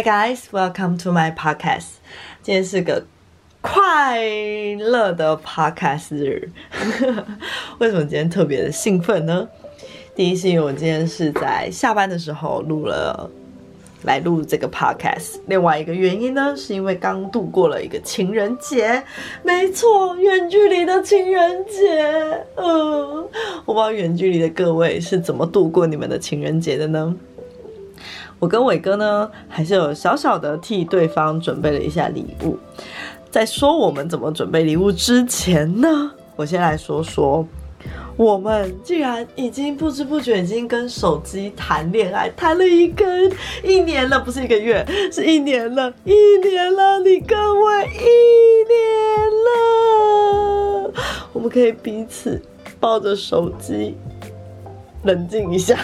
Hi guys, welcome to my podcast。今天是个快乐的 podcast 日。为什么今天特别的兴奋呢？第一是因为我今天是在下班的时候录了来录这个 podcast。另外一个原因呢，是因为刚度过了一个情人节。没错，远距离的情人节。嗯，我不知道远距离的各位是怎么度过你们的情人节的呢？我跟伟哥呢，还是有小小的替对方准备了一下礼物。在说我们怎么准备礼物之前呢，我先来说说，我们竟然已经不知不觉已经跟手机谈恋爱，谈了一个一年了，不是一个月，是一年了，一年了，你各位一年了，我们可以彼此抱着手机冷静一下。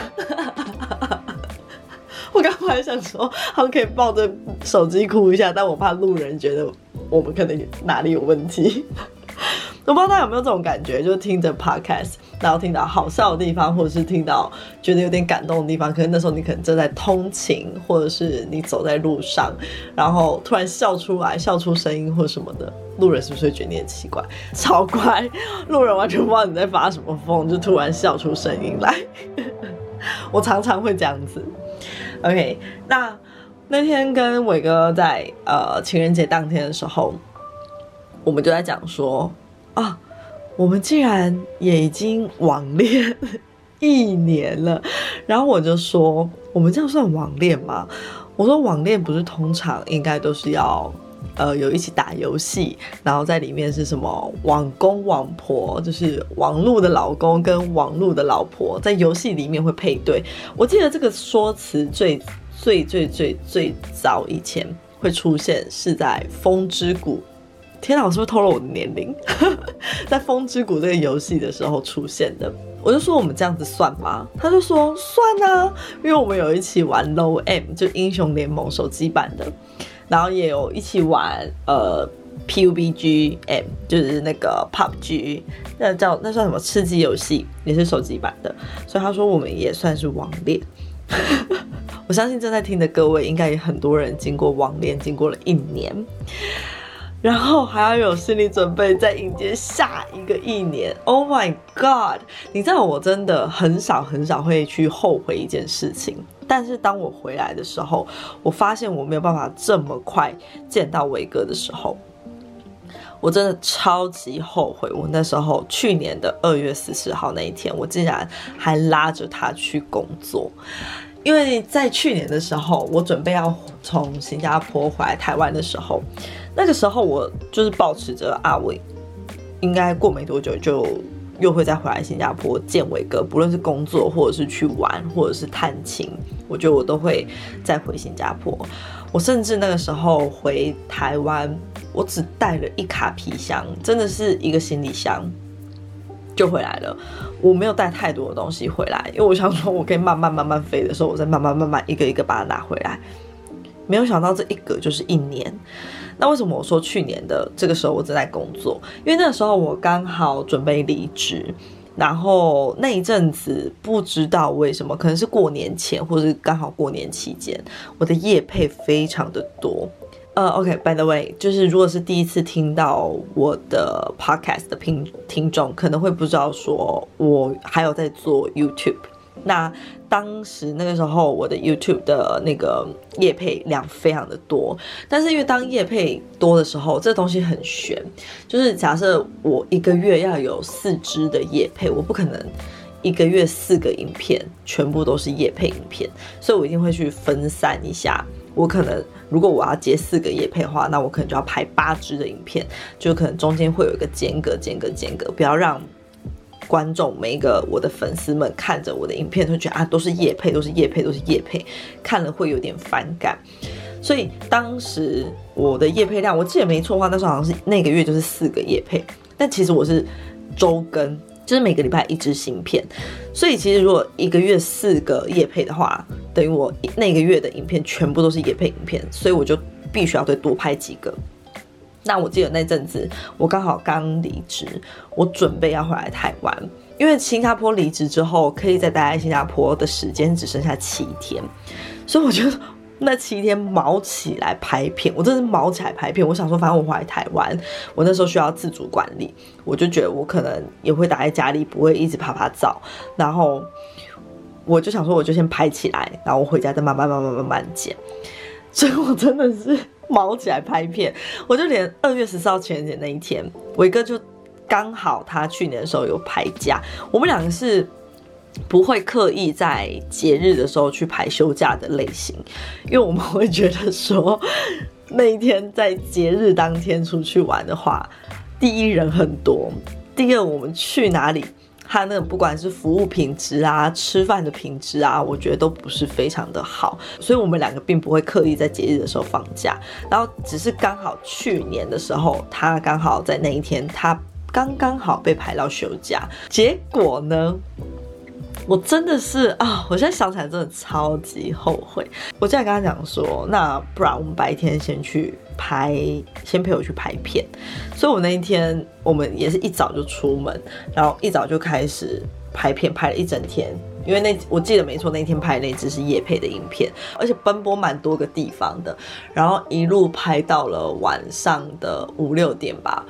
我刚才想说，他们可以抱着手机哭一下，但我怕路人觉得我们可能哪里有问题。我不知道大家有没有这种感觉，就是听着 podcast，然后听到好笑的地方，或者是听到觉得有点感动的地方，可是那时候你可能正在通勤，或者是你走在路上，然后突然笑出来，笑出声音或什么的，路人是不是会觉得你很奇怪？超怪，路人完全不知道你在发什么疯，就突然笑出声音来。我常常会这样子。OK，那那天跟伟哥在呃情人节当天的时候，我们就在讲说啊，我们竟然也已经网恋一年了。然后我就说，我们这样算网恋吗？我说网恋不是通常应该都是要呃有一起打游戏，然后在里面是什么网公网婆，就是网络的老公跟网络的老婆在游戏里面会配对。我记得这个说辞最。最最最最早以前会出现是在《风之谷》，天哪，我是不是透露我的年龄？在《风之谷》这个游戏的时候出现的，我就说我们这样子算吗？他就说算啊，因为我们有一起玩 Low M，就英雄联盟手机版的，然后也有一起玩呃 PUBG M，就是那个 PUBG，那叫那算什么吃鸡游戏，也是手机版的，所以他说我们也算是网恋。我相信正在听的各位，应该也很多人经过网恋，经过了一年，然后还要有心理准备，再迎接下一个一年。Oh my god！你知道我真的很少很少会去后悔一件事情，但是当我回来的时候，我发现我没有办法这么快见到伟哥的时候，我真的超级后悔。我那时候去年的二月十四号那一天，我竟然还拉着他去工作。因为在去年的时候，我准备要从新加坡回来台湾的时候，那个时候我就是保持着阿伟，应该过没多久就又会再回来新加坡见伟哥，不论是工作或者是去玩或者是探亲，我觉得我都会再回新加坡。我甚至那个时候回台湾，我只带了一卡皮箱，真的是一个行李箱。就回来了，我没有带太多的东西回来，因为我想说，我可以慢慢慢慢飞的时候，我再慢慢慢慢一个一个把它拿回来。没有想到这一个就是一年。那为什么我说去年的这个时候我正在工作？因为那个时候我刚好准备离职，然后那一阵子不知道为什么，可能是过年前或者是刚好过年期间，我的业配非常的多。呃，OK，By the way，就是如果是第一次听到我的 Podcast 的听听众，可能会不知道说我还有在做 YouTube。那当时那个时候，我的 YouTube 的那个叶配量非常的多，但是因为当叶配多的时候，这东西很悬，就是假设我一个月要有四支的叶配，我不可能一个月四个影片全部都是叶配影片，所以我一定会去分散一下。我可能如果我要接四个夜配的话，那我可能就要拍八支的影片，就可能中间会有一个间隔、间隔、间隔，不要让观众每一个我的粉丝们看着我的影片都觉得啊都是夜配，都是夜配，都是夜配，看了会有点反感。所以当时我的夜配量，我记得没错的话，那时候好像是那个月就是四个夜配，但其实我是周更。就是每个礼拜一支新片，所以其实如果一个月四个夜配的话，等于我那个月的影片全部都是夜配影片，所以我就必须要再多拍几个。那我记得那阵子我刚好刚离职，我准备要回来台湾，因为新加坡离职之后可以再待在新加坡的时间只剩下七天，所以我觉得那七天毛起来拍片，我真是毛起来拍片。我想说，反正我回来台湾，我那时候需要自主管理，我就觉得我可能也会待在家里，不会一直拍拍照。然后我就想说，我就先拍起来，然后我回家再慢慢慢慢慢慢剪。所以我真的是毛起来拍片，我就连二月十四号情人节那一天，伟哥就刚好他去年的时候有排假，我们两个是。不会刻意在节日的时候去排休假的类型，因为我们会觉得说，那一天在节日当天出去玩的话，第一人很多，第二我们去哪里，他那个不管是服务品质啊、吃饭的品质啊，我觉得都不是非常的好，所以我们两个并不会刻意在节日的时候放假，然后只是刚好去年的时候，他刚好在那一天，他刚刚好被排到休假，结果呢？我真的是啊！我现在想起来真的超级后悔。我现在跟他讲说，那不然我们白天先去拍，先陪我去拍片。所以我那一天我们也是一早就出门，然后一早就开始拍片，拍了一整天。因为那我记得没错，那天拍那只是夜配的影片，而且奔波蛮多个地方的，然后一路拍到了晚上的五六点吧。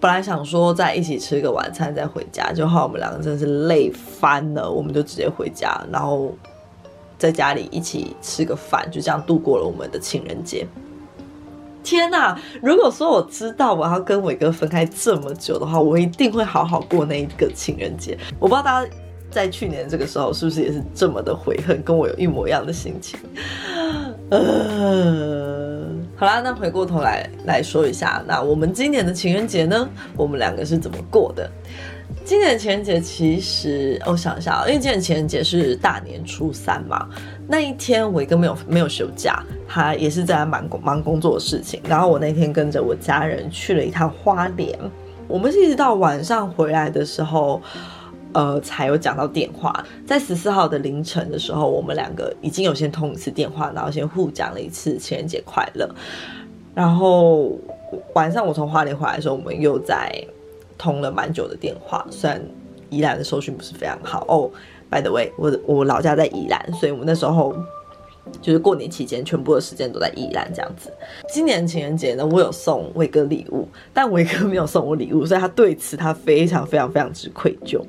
本来想说在一起吃个晚餐再回家，就好我们两个真的是累翻了，我们就直接回家，然后在家里一起吃个饭，就这样度过了我们的情人节。天哪！如果说我知道我要跟伟哥分开这么久的话，我一定会好好过那一个情人节。我不知道大家在去年这个时候是不是也是这么的悔恨，跟我有一模一样的心情。呃，好啦，那回过头来来说一下，那我们今年的情人节呢，我们两个是怎么过的？今年的情人节其实，我想一下，因为今年情人节是大年初三嘛，那一天我一个没有没有休假，他也是在忙工忙工作的事情。然后我那天跟着我家人去了一趟花莲，我们是一直到晚上回来的时候。呃，才有讲到电话，在十四号的凌晨的时候，我们两个已经有先通一次电话，然后先互讲了一次情人节快乐。然后晚上我从花莲回来的时候，我们又在通了蛮久的电话，虽然宜兰的收讯不是非常好哦。By the way，我我老家在宜兰，所以我们那时候。就是过年期间，全部的时间都在宜兰这样子。今年情人节呢，我有送伟哥礼物，但伟哥没有送我礼物，所以他对此他非常非常非常之愧疚。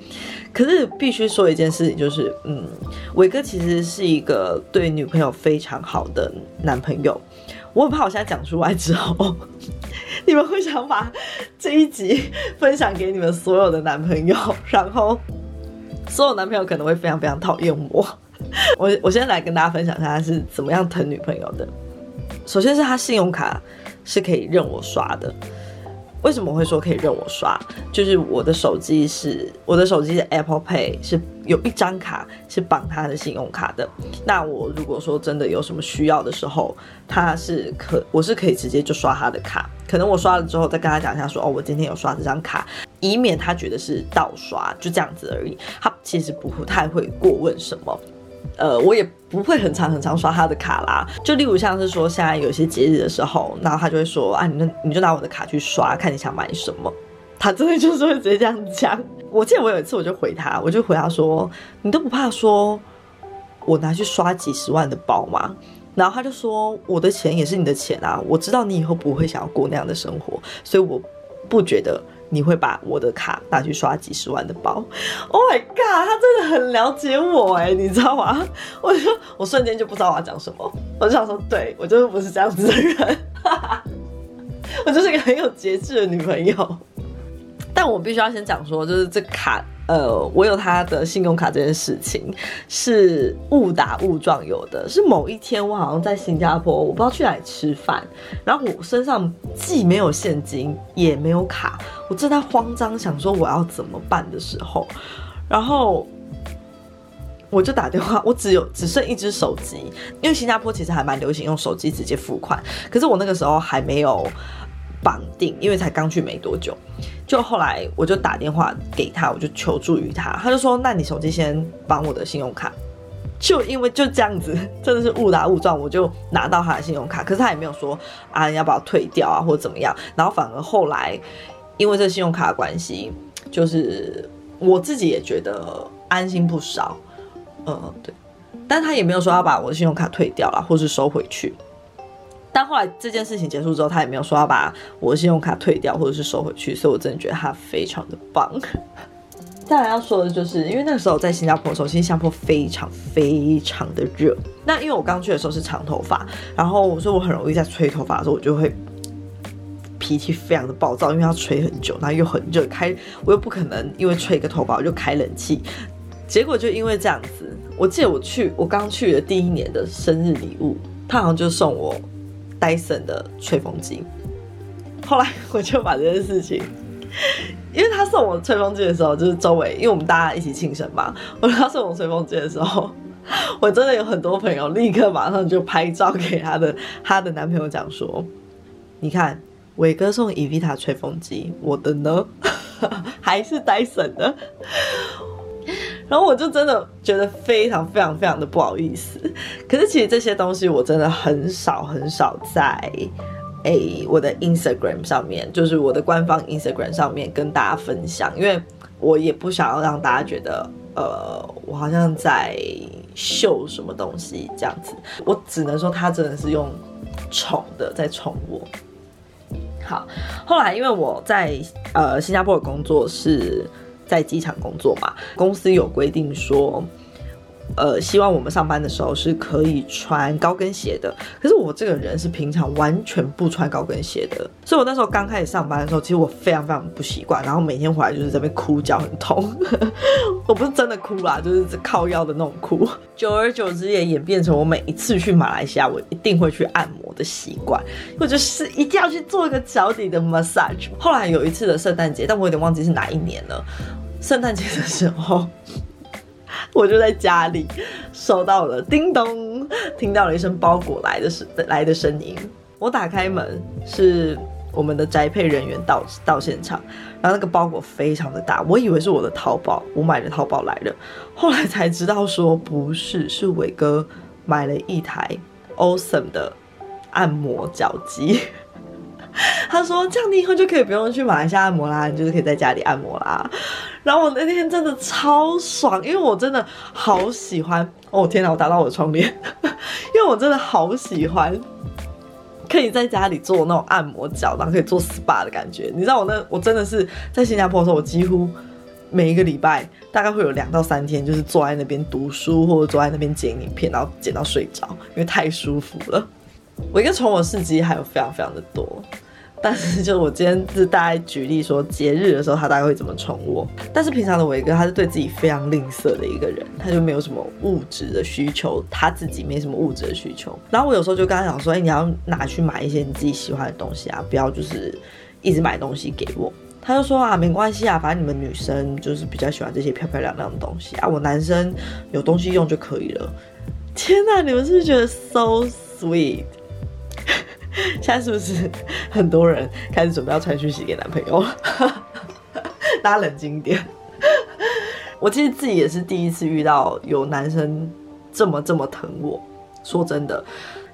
可是必须说一件事情，就是嗯，伟哥其实是一个对女朋友非常好的男朋友。我很怕我现在讲出来之后，你们会想把这一集分享给你们所有的男朋友，然后所有男朋友可能会非常非常讨厌我。我我先来跟大家分享一下他是怎么样疼女朋友的。首先是他信用卡是可以任我刷的。为什么会说可以任我刷？就是我的手机是我的手机的 Apple Pay 是有一张卡是绑他的信用卡的。那我如果说真的有什么需要的时候，他是可我是可以直接就刷他的卡。可能我刷了之后再跟他讲一下，说哦我今天有刷这张卡，以免他觉得是盗刷，就这样子而已。他其实不太会过问什么。呃，我也不会很长很长刷他的卡啦。就例如像是说，现在有些节日的时候，然后他就会说啊，你那你就拿我的卡去刷，看你想买什么。他真的就是会直接这样讲。我记得我有一次我就回他，我就回他说，你都不怕说我拿去刷几十万的包吗？然后他就说，我的钱也是你的钱啊，我知道你以后不会想要过那样的生活，所以我不觉得。你会把我的卡拿去刷几十万的包？Oh my god，他真的很了解我哎，你知道吗？我就我瞬间就不知道我要讲什么，我就想说，对我就是不是这样子的人，我就是一个很有节制的女朋友。但我必须要先讲说，就是这卡。呃，我有他的信用卡这件事情是误打误撞有的。是某一天我好像在新加坡，我不知道去哪里吃饭，然后我身上既没有现金也没有卡，我正在慌张想说我要怎么办的时候，然后我就打电话，我只有只剩一只手机，因为新加坡其实还蛮流行用手机直接付款，可是我那个时候还没有。绑定，因为才刚去没多久，就后来我就打电话给他，我就求助于他，他就说：“那你手机先绑我的信用卡。”就因为就这样子，真的是误打误撞，我就拿到他的信用卡，可是他也没有说啊要把我退掉啊或者怎么样，然后反而后来因为这信用卡的关系，就是我自己也觉得安心不少，嗯对。但他也没有说要把我的信用卡退掉了，或是收回去。但后来这件事情结束之后，他也没有说要把我的信用卡退掉或者是收回去，所以我真的觉得他非常的棒。再来要说的就是，因为那个时候在新加坡的时候，新加坡非常非常的热。那因为我刚去的时候是长头发，然后我说我很容易在吹头发的时候，我就会脾气非常的暴躁，因为要吹很久，然后又很热，开我又不可能因为吹一个头发我就开冷气。结果就因为这样子，我记得我去我刚去的第一年的生日礼物，他好像就送我戴森的吹风机。后来 我就把这件事情。因为他送我吹风机的时候，就是周围，因为我们大家一起庆生嘛。我他送我吹风机的时候，我真的有很多朋友立刻马上就拍照给他的他的男朋友讲说：“你看，伟哥送伊维塔吹风机，我的呢 还是戴森的。”然后我就真的觉得非常非常非常的不好意思。可是其实这些东西我真的很少很少在。诶，我的 Instagram 上面，就是我的官方 Instagram 上面跟大家分享，因为我也不想要让大家觉得，呃，我好像在秀什么东西这样子。我只能说，他真的是用宠的在宠我。好，后来因为我在呃新加坡的工作是在机场工作嘛，公司有规定说。呃，希望我们上班的时候是可以穿高跟鞋的。可是我这个人是平常完全不穿高跟鞋的，所以我那时候刚开始上班的时候，其实我非常非常不习惯，然后每天回来就是这边哭，脚很痛。我不是真的哭啦，就是靠腰的那种哭。久而久之也演变成我每一次去马来西亚，我一定会去按摩的习惯，或者是一定要去做一个脚底的 massage。后来有一次的圣诞节，但我有点忘记是哪一年了。圣诞节的时候。我就在家里收到了叮咚，听到了一声包裹来的声来的声音。我打开门，是我们的宅配人员到到现场，然后那个包裹非常的大，我以为是我的淘宝，我买的淘宝来的，后来才知道说不是，是伟哥买了一台 Awesome 的按摩脚机。他说：“这样你以后就可以不用去马来西亚按摩啦，你就是可以在家里按摩啦。”然后我那天真的超爽，因为我真的好喜欢哦！天哪，我打到我的窗帘，因为我真的好喜欢可以在家里做那种按摩脚，然后可以做 SPA 的感觉。你知道我那我真的是在新加坡的时候，我几乎每一个礼拜大概会有两到三天，就是坐在那边读书或者坐在那边剪影片，然后剪到睡着，因为太舒服了。我一个宠我事迹还有非常非常的多。但是，就我今天是大概举例说，节日的时候他大概会怎么宠我。但是平常的伟哥他是对自己非常吝啬的一个人，他就没有什么物质的需求，他自己没什么物质的需求。然后我有时候就跟他讲说，哎，你要拿去买一些你自己喜欢的东西啊，不要就是一直买东西给我。他就说啊，没关系啊，反正你们女生就是比较喜欢这些漂漂亮亮的东西啊，我男生有东西用就可以了。天哪，你们是不是觉得 so sweet？现在是不是很多人开始准备要传讯息给男朋友了？大家冷静点。我其实自己也是第一次遇到有男生这么这么疼我，说真的。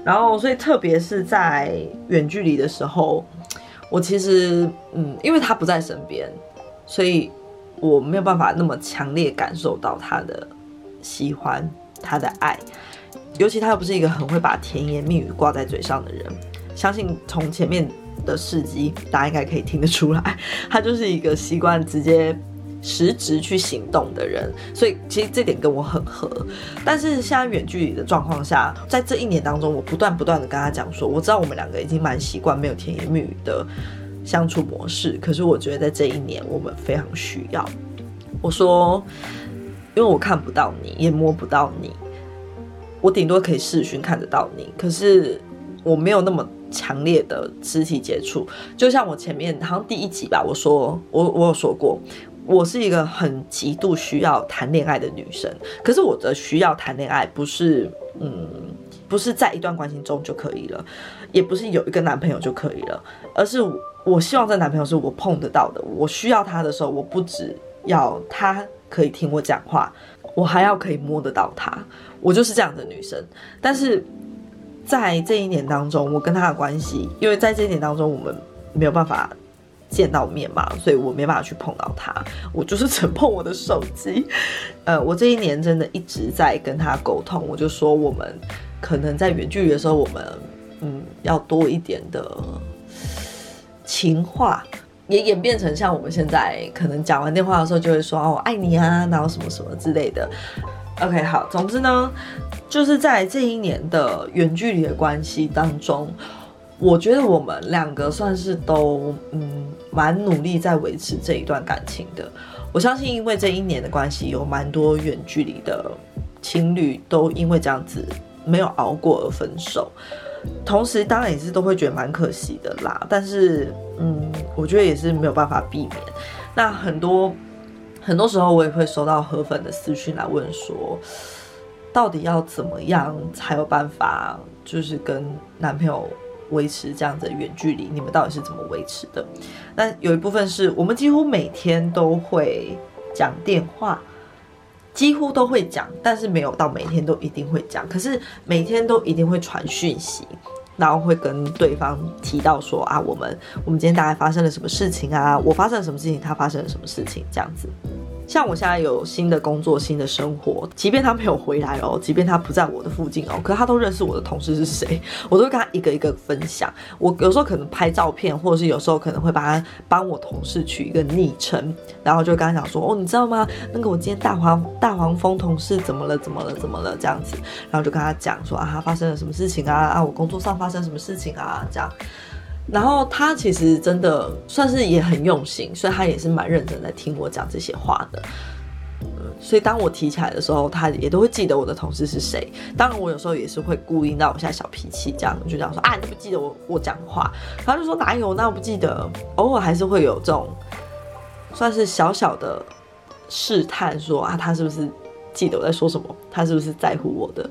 然后，所以特别是在远距离的时候，我其实嗯，因为他不在身边，所以我没有办法那么强烈感受到他的喜欢，他的爱。尤其他又不是一个很会把甜言蜜语挂在嘴上的人。相信从前面的事迹，大家应该可以听得出来，他就是一个习惯直接实质去行动的人，所以其实这点跟我很合。但是现在远距离的状况下，在这一年当中，我不断不断的跟他讲说，我知道我们两个已经蛮习惯没有甜言蜜语的相处模式，可是我觉得在这一年我们非常需要。我说，因为我看不到你，也摸不到你，我顶多可以视讯看得到你，可是我没有那么。强烈的肢体接触，就像我前面好像第一集吧，我说我我有说过，我是一个很极度需要谈恋爱的女生。可是我的需要谈恋爱，不是嗯，不是在一段关系中就可以了，也不是有一个男朋友就可以了，而是我希望这男朋友是我碰得到的。我需要他的时候，我不只要他可以听我讲话，我还要可以摸得到他。我就是这样的女生，但是。在这一年当中，我跟他的关系，因为在这一年当中，我们没有办法见到面嘛，所以我没办法去碰到他，我就是只碰我的手机。呃，我这一年真的一直在跟他沟通，我就说我们可能在远距离的时候，我们嗯要多一点的情话，也演变成像我们现在可能讲完电话的时候就会说哦我爱你啊，然后什么什么之类的。OK，好，总之呢，就是在这一年的远距离的关系当中。我觉得我们两个算是都嗯蛮努力在维持这一段感情的。我相信，因为这一年的关系，有蛮多远距离的情侣都因为这样子没有熬过而分手。同时，当然也是都会觉得蛮可惜的啦。但是，嗯，我觉得也是没有办法避免。那很多很多时候，我也会收到河粉的私讯来问说，到底要怎么样才有办法，就是跟男朋友。维持这样的远距离，你们到底是怎么维持的？那有一部分是我们几乎每天都会讲电话，几乎都会讲，但是没有到每天都一定会讲。可是每天都一定会传讯息，然后会跟对方提到说啊，我们我们今天大概发生了什么事情啊？我发生了什么事情？他发生了什么事情？这样子。像我现在有新的工作、新的生活，即便他没有回来哦，即便他不在我的附近哦，可他都认识我的同事是谁，我都会跟他一个一个分享。我有时候可能拍照片，或者是有时候可能会把他帮我同事取一个昵称，然后就跟他讲说：“哦，你知道吗？那个我今天大黄大黄蜂同事怎么了？怎么了？怎么了？这样子。”然后就跟他讲说：“啊，发生了什么事情啊？啊，我工作上发生什么事情啊？这样。”然后他其实真的算是也很用心，所以他也是蛮认真在听我讲这些话的。嗯，所以当我提起来的时候，他也都会记得我的同事是谁。当然，我有时候也是会故意闹一下小脾气，这样就这样说啊，你不记得我我讲话？他就说哪有，那我不记得。偶尔还是会有这种算是小小的试探，说啊，他是不是记得我在说什么？他是不是在乎我的？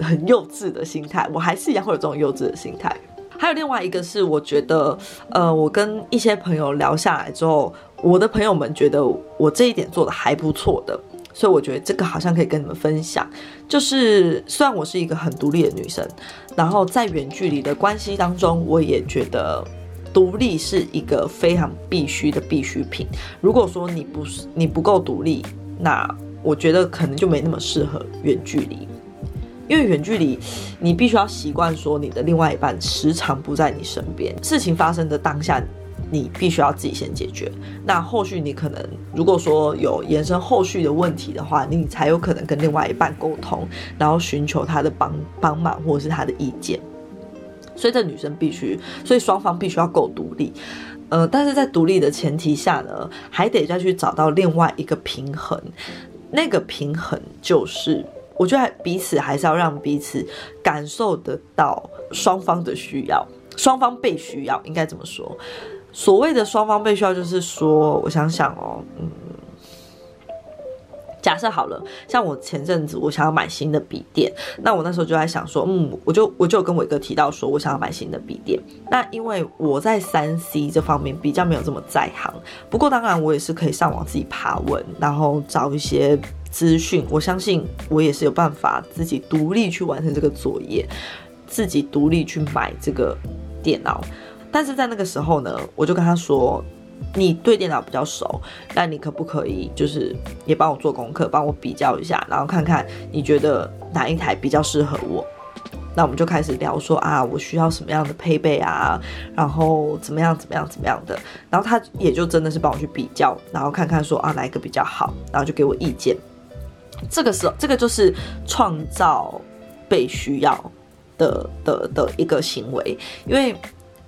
很幼稚的心态，我还是一样会有这种幼稚的心态。还有另外一个是，我觉得，呃，我跟一些朋友聊下来之后，我的朋友们觉得我这一点做的还不错的，所以我觉得这个好像可以跟你们分享。就是虽然我是一个很独立的女生，然后在远距离的关系当中，我也觉得独立是一个非常必须的必需品。如果说你不是你不够独立，那我觉得可能就没那么适合远距离。因为远距离，你必须要习惯说你的另外一半时常不在你身边，事情发生的当下，你必须要自己先解决。那后续你可能如果说有延伸后续的问题的话，你才有可能跟另外一半沟通，然后寻求他的帮帮忙或者是他的意见。所以这女生必须，所以双方必须要够独立。呃，但是在独立的前提下呢，还得再去找到另外一个平衡。那个平衡就是。我觉得彼此还是要让彼此感受得到双方的需要，双方被需要，应该怎么说？所谓的双方被需要，就是说，我想想哦，嗯，假设好了，像我前阵子我想要买新的笔电，那我那时候就在想说，嗯，我就我就跟伟哥提到说我想要买新的笔电，那因为我在三 C 这方面比较没有这么在行，不过当然我也是可以上网自己爬文，然后找一些。资讯，我相信我也是有办法自己独立去完成这个作业，自己独立去买这个电脑。但是在那个时候呢，我就跟他说：“你对电脑比较熟，那你可不可以就是也帮我做功课，帮我比较一下，然后看看你觉得哪一台比较适合我？”那我们就开始聊说啊，我需要什么样的配备啊，然后怎么样怎么样怎么样的。然后他也就真的是帮我去比较，然后看看说啊哪一个比较好，然后就给我意见。这个时候，这个就是创造被需要的的的一个行为。因为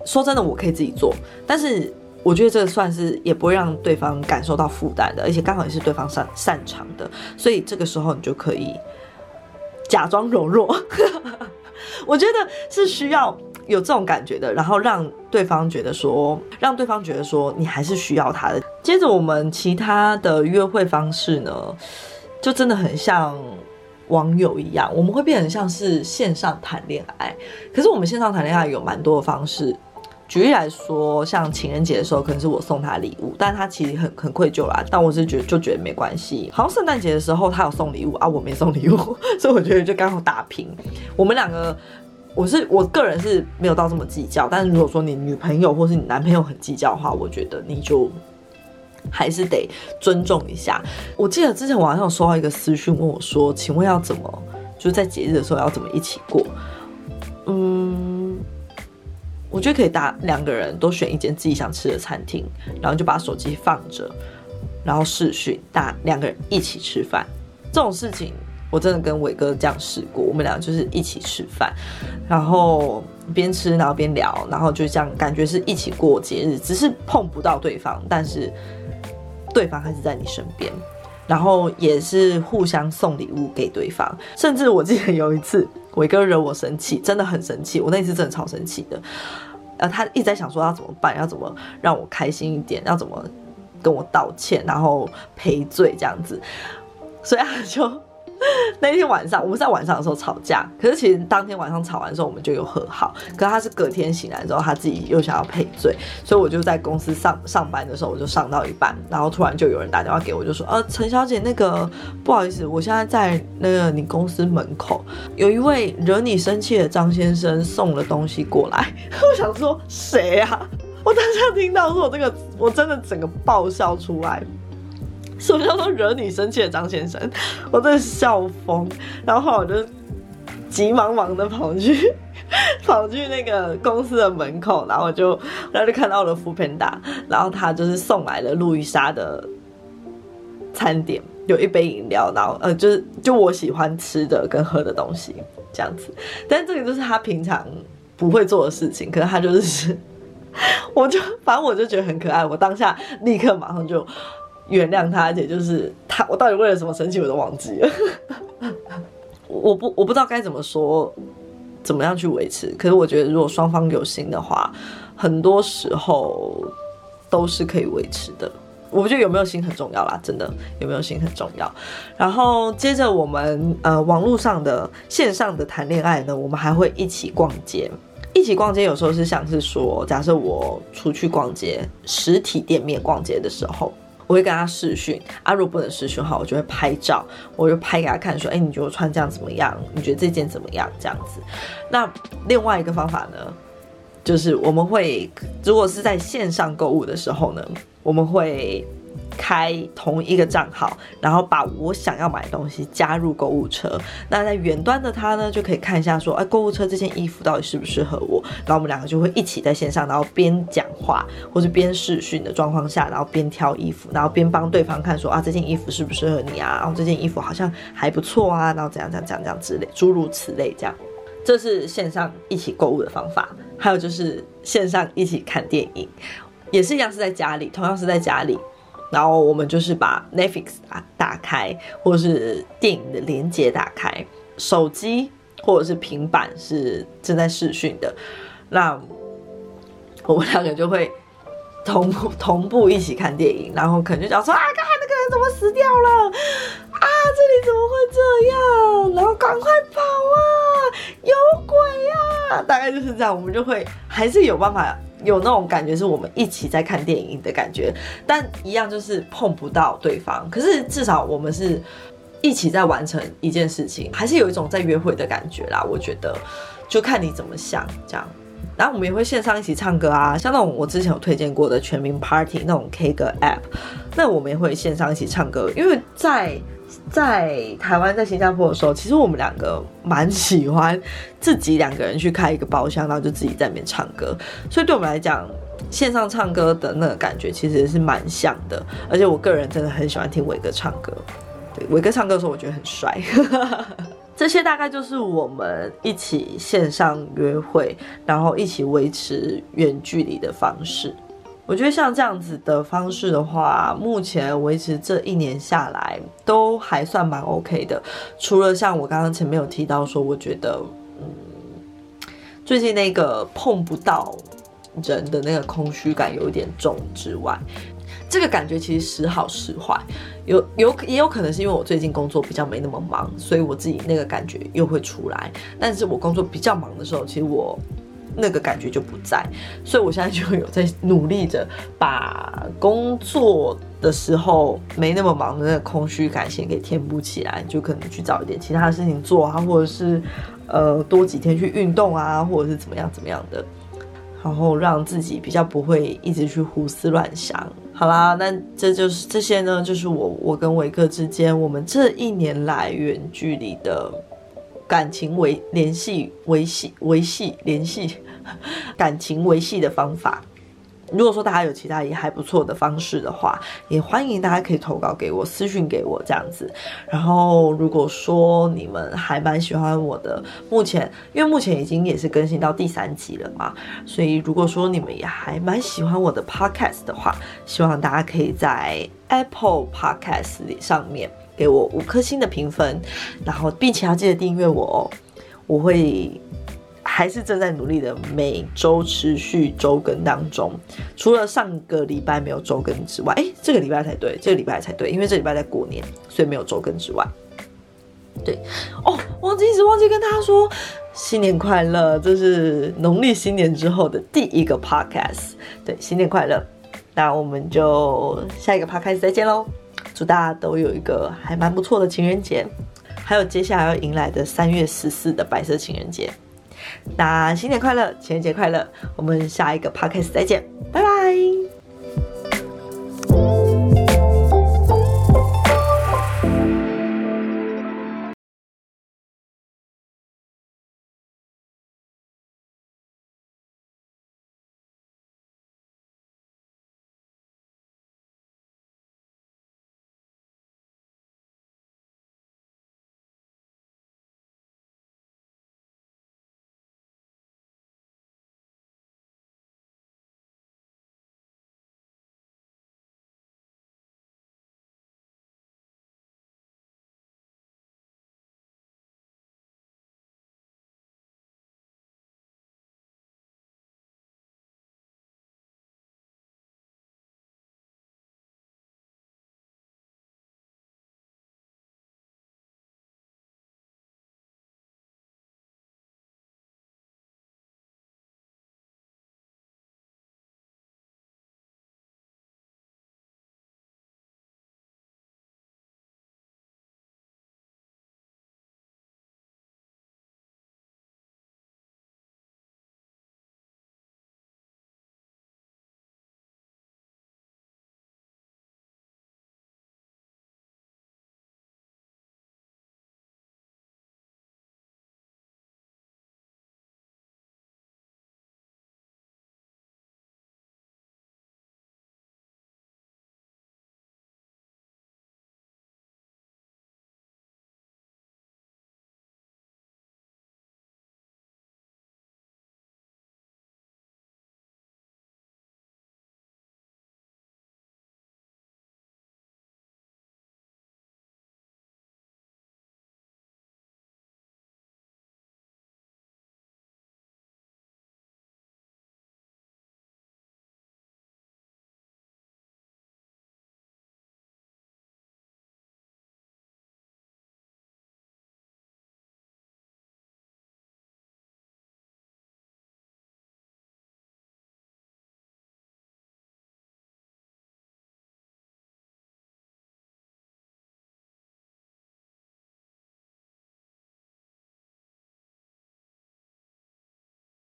说真的，我可以自己做，但是我觉得这个算是也不会让对方感受到负担的，而且刚好也是对方擅擅长的，所以这个时候你就可以假装柔弱。我觉得是需要有这种感觉的，然后让对方觉得说，让对方觉得说你还是需要他的。接着我们其他的约会方式呢？就真的很像网友一样，我们会变成像是线上谈恋爱。可是我们线上谈恋爱有蛮多的方式。举例来说，像情人节的时候，可能是我送他礼物，但他其实很很愧疚啦。但我是觉就觉得没关系。好像圣诞节的时候他有送礼物啊，我没送礼物，所以我觉得就刚好打平。我们两个我是我个人是没有到这么计较，但是如果说你女朋友或是你男朋友很计较的话，我觉得你就还是得尊重一下。我记得之前网上收到一个私讯问我说：“请问要怎么就是在节日的时候要怎么一起过？”嗯，我觉得可以大两个人都选一间自己想吃的餐厅，然后就把手机放着，然后视讯，大两个人一起吃饭。这种事情我真的跟伟哥这样试过，我们俩就是一起吃饭，然后边吃然后边聊，然后就这样感觉是一起过节日，只是碰不到对方，但是对方还是在你身边，然后也是互相送礼物给对方，甚至我记得有一次伟哥惹我生气，真的很生气，我那次真的超生气的，呃，他一直在想说要怎么办，要怎么让我开心一点，要怎么跟我道歉，然后赔罪这样子。所以他就 那天晚上，我们在晚上的时候吵架，可是其实当天晚上吵完之后，我们就有和好。可是他是隔天醒来之后，他自己又想要赔罪，所以我就在公司上上班的时候，我就上到一半，然后突然就有人打电话给我，就说：“呃，陈小姐，那个不好意思，我现在在那个你公司门口，有一位惹你生气的张先生送了东西过来。”我想说谁啊？我当下听到说我这个，我真的整个爆笑出来。什么叫做惹你生气的张先生？我真的笑疯。然后后来我就急忙忙的跑去 跑去那个公司的门口，然后我就然后就看到了福平达，然后他就是送来了路易莎的餐点，有一杯饮料，然后呃就是就我喜欢吃的跟喝的东西这样子。但这个就是他平常不会做的事情，可是他就是，我就反正我就觉得很可爱，我当下立刻马上就。原谅他，而且就是他，我到底为了什么生气，我都忘记了。我不，我不知道该怎么说，怎么样去维持。可是我觉得，如果双方有心的话，很多时候都是可以维持的。我觉得有没有心很重要啦，真的有没有心很重要。然后接着我们呃网络上的线上的谈恋爱呢，我们还会一起逛街。一起逛街有时候是像是说，假设我出去逛街，实体店面逛街的时候。我会跟他试训，啊，如果不能试训的话，我就会拍照，我就拍给他看，说，哎，你觉得我穿这样怎么样？你觉得这件怎么样？这样子。那另外一个方法呢，就是我们会，如果是在线上购物的时候呢，我们会。开同一个账号，然后把我想要买的东西加入购物车。那在远端的他呢，就可以看一下说，哎，购物车这件衣服到底适不适合我？然后我们两个就会一起在线上，然后边讲话或者边视讯的状况下，然后边挑衣服，然后边帮对方看说，啊，这件衣服适不适合你啊？然后这件衣服好像还不错啊，然后怎样怎样怎样怎样之类，诸如此类这样。这是线上一起购物的方法。还有就是线上一起看电影，也是一样是在家里，同样是在家里。然后我们就是把 Netflix 打打开，或是电影的连接打开，手机或者是平板是正在视讯的，那我们两个就会同步 同步一起看电影，然后可能就讲说啊，刚才那个人怎么死掉了啊？这里怎么会这样？然后赶快跑啊！有鬼啊！大概就是这样，我们就会还是有办法。有那种感觉是我们一起在看电影的感觉，但一样就是碰不到对方。可是至少我们是一起在完成一件事情，还是有一种在约会的感觉啦。我觉得就看你怎么想这样。然后我们也会线上一起唱歌啊，像那种我之前有推荐过的全民 Party 那种 K 歌 App，那我们也会线上一起唱歌，因为在。在台湾，在新加坡的时候，其实我们两个蛮喜欢自己两个人去开一个包厢，然后就自己在那边唱歌。所以对我们来讲，线上唱歌的那个感觉其实是蛮像的。而且我个人真的很喜欢听伟哥唱歌。伟哥唱歌的时候，我觉得很帅。这些大概就是我们一起线上约会，然后一起维持远距离的方式。我觉得像这样子的方式的话，目前维持这一年下来都还算蛮 OK 的。除了像我刚刚前面有提到说，我觉得嗯，最近那个碰不到人的那个空虚感有一点重之外，这个感觉其实时好时坏，有有也有可能是因为我最近工作比较没那么忙，所以我自己那个感觉又会出来。但是我工作比较忙的时候，其实我。那个感觉就不在，所以我现在就有在努力着把工作的时候没那么忙的那个空虚感先给填补起来，就可能去找一点其他的事情做啊，或者是呃多几天去运动啊，或者是怎么样怎么样的，然后让自己比较不会一直去胡思乱想。好啦，那这就是这些呢，就是我我跟伟哥之间我们这一年来远距离的感情维联系维系维系联系感情维系的方法。如果说大家有其他也还不错的方式的话，也欢迎大家可以投稿给我，私讯给我这样子。然后如果说你们还蛮喜欢我的，目前因为目前已经也是更新到第三集了嘛，所以如果说你们也还蛮喜欢我的 podcast 的话，希望大家可以在 Apple Podcast 上面给我五颗星的评分，然后并且要记得订阅我哦，我会。还是正在努力的，每周持续周更当中，除了上个礼拜没有周更之外，哎，这个礼拜才对，这个礼拜才对，因为这礼拜在过年，所以没有周更之外，对，哦，忘记一直忘记跟大家说新年快乐，这是农历新年之后的第一个 podcast，对，新年快乐，那我们就下一个 podcast 再见喽，祝大家都有一个还蛮不错的情人节，还有接下来要迎来的三月十四的白色情人节。那新年快乐，情人节快乐！我们下一个 podcast 再见，拜拜。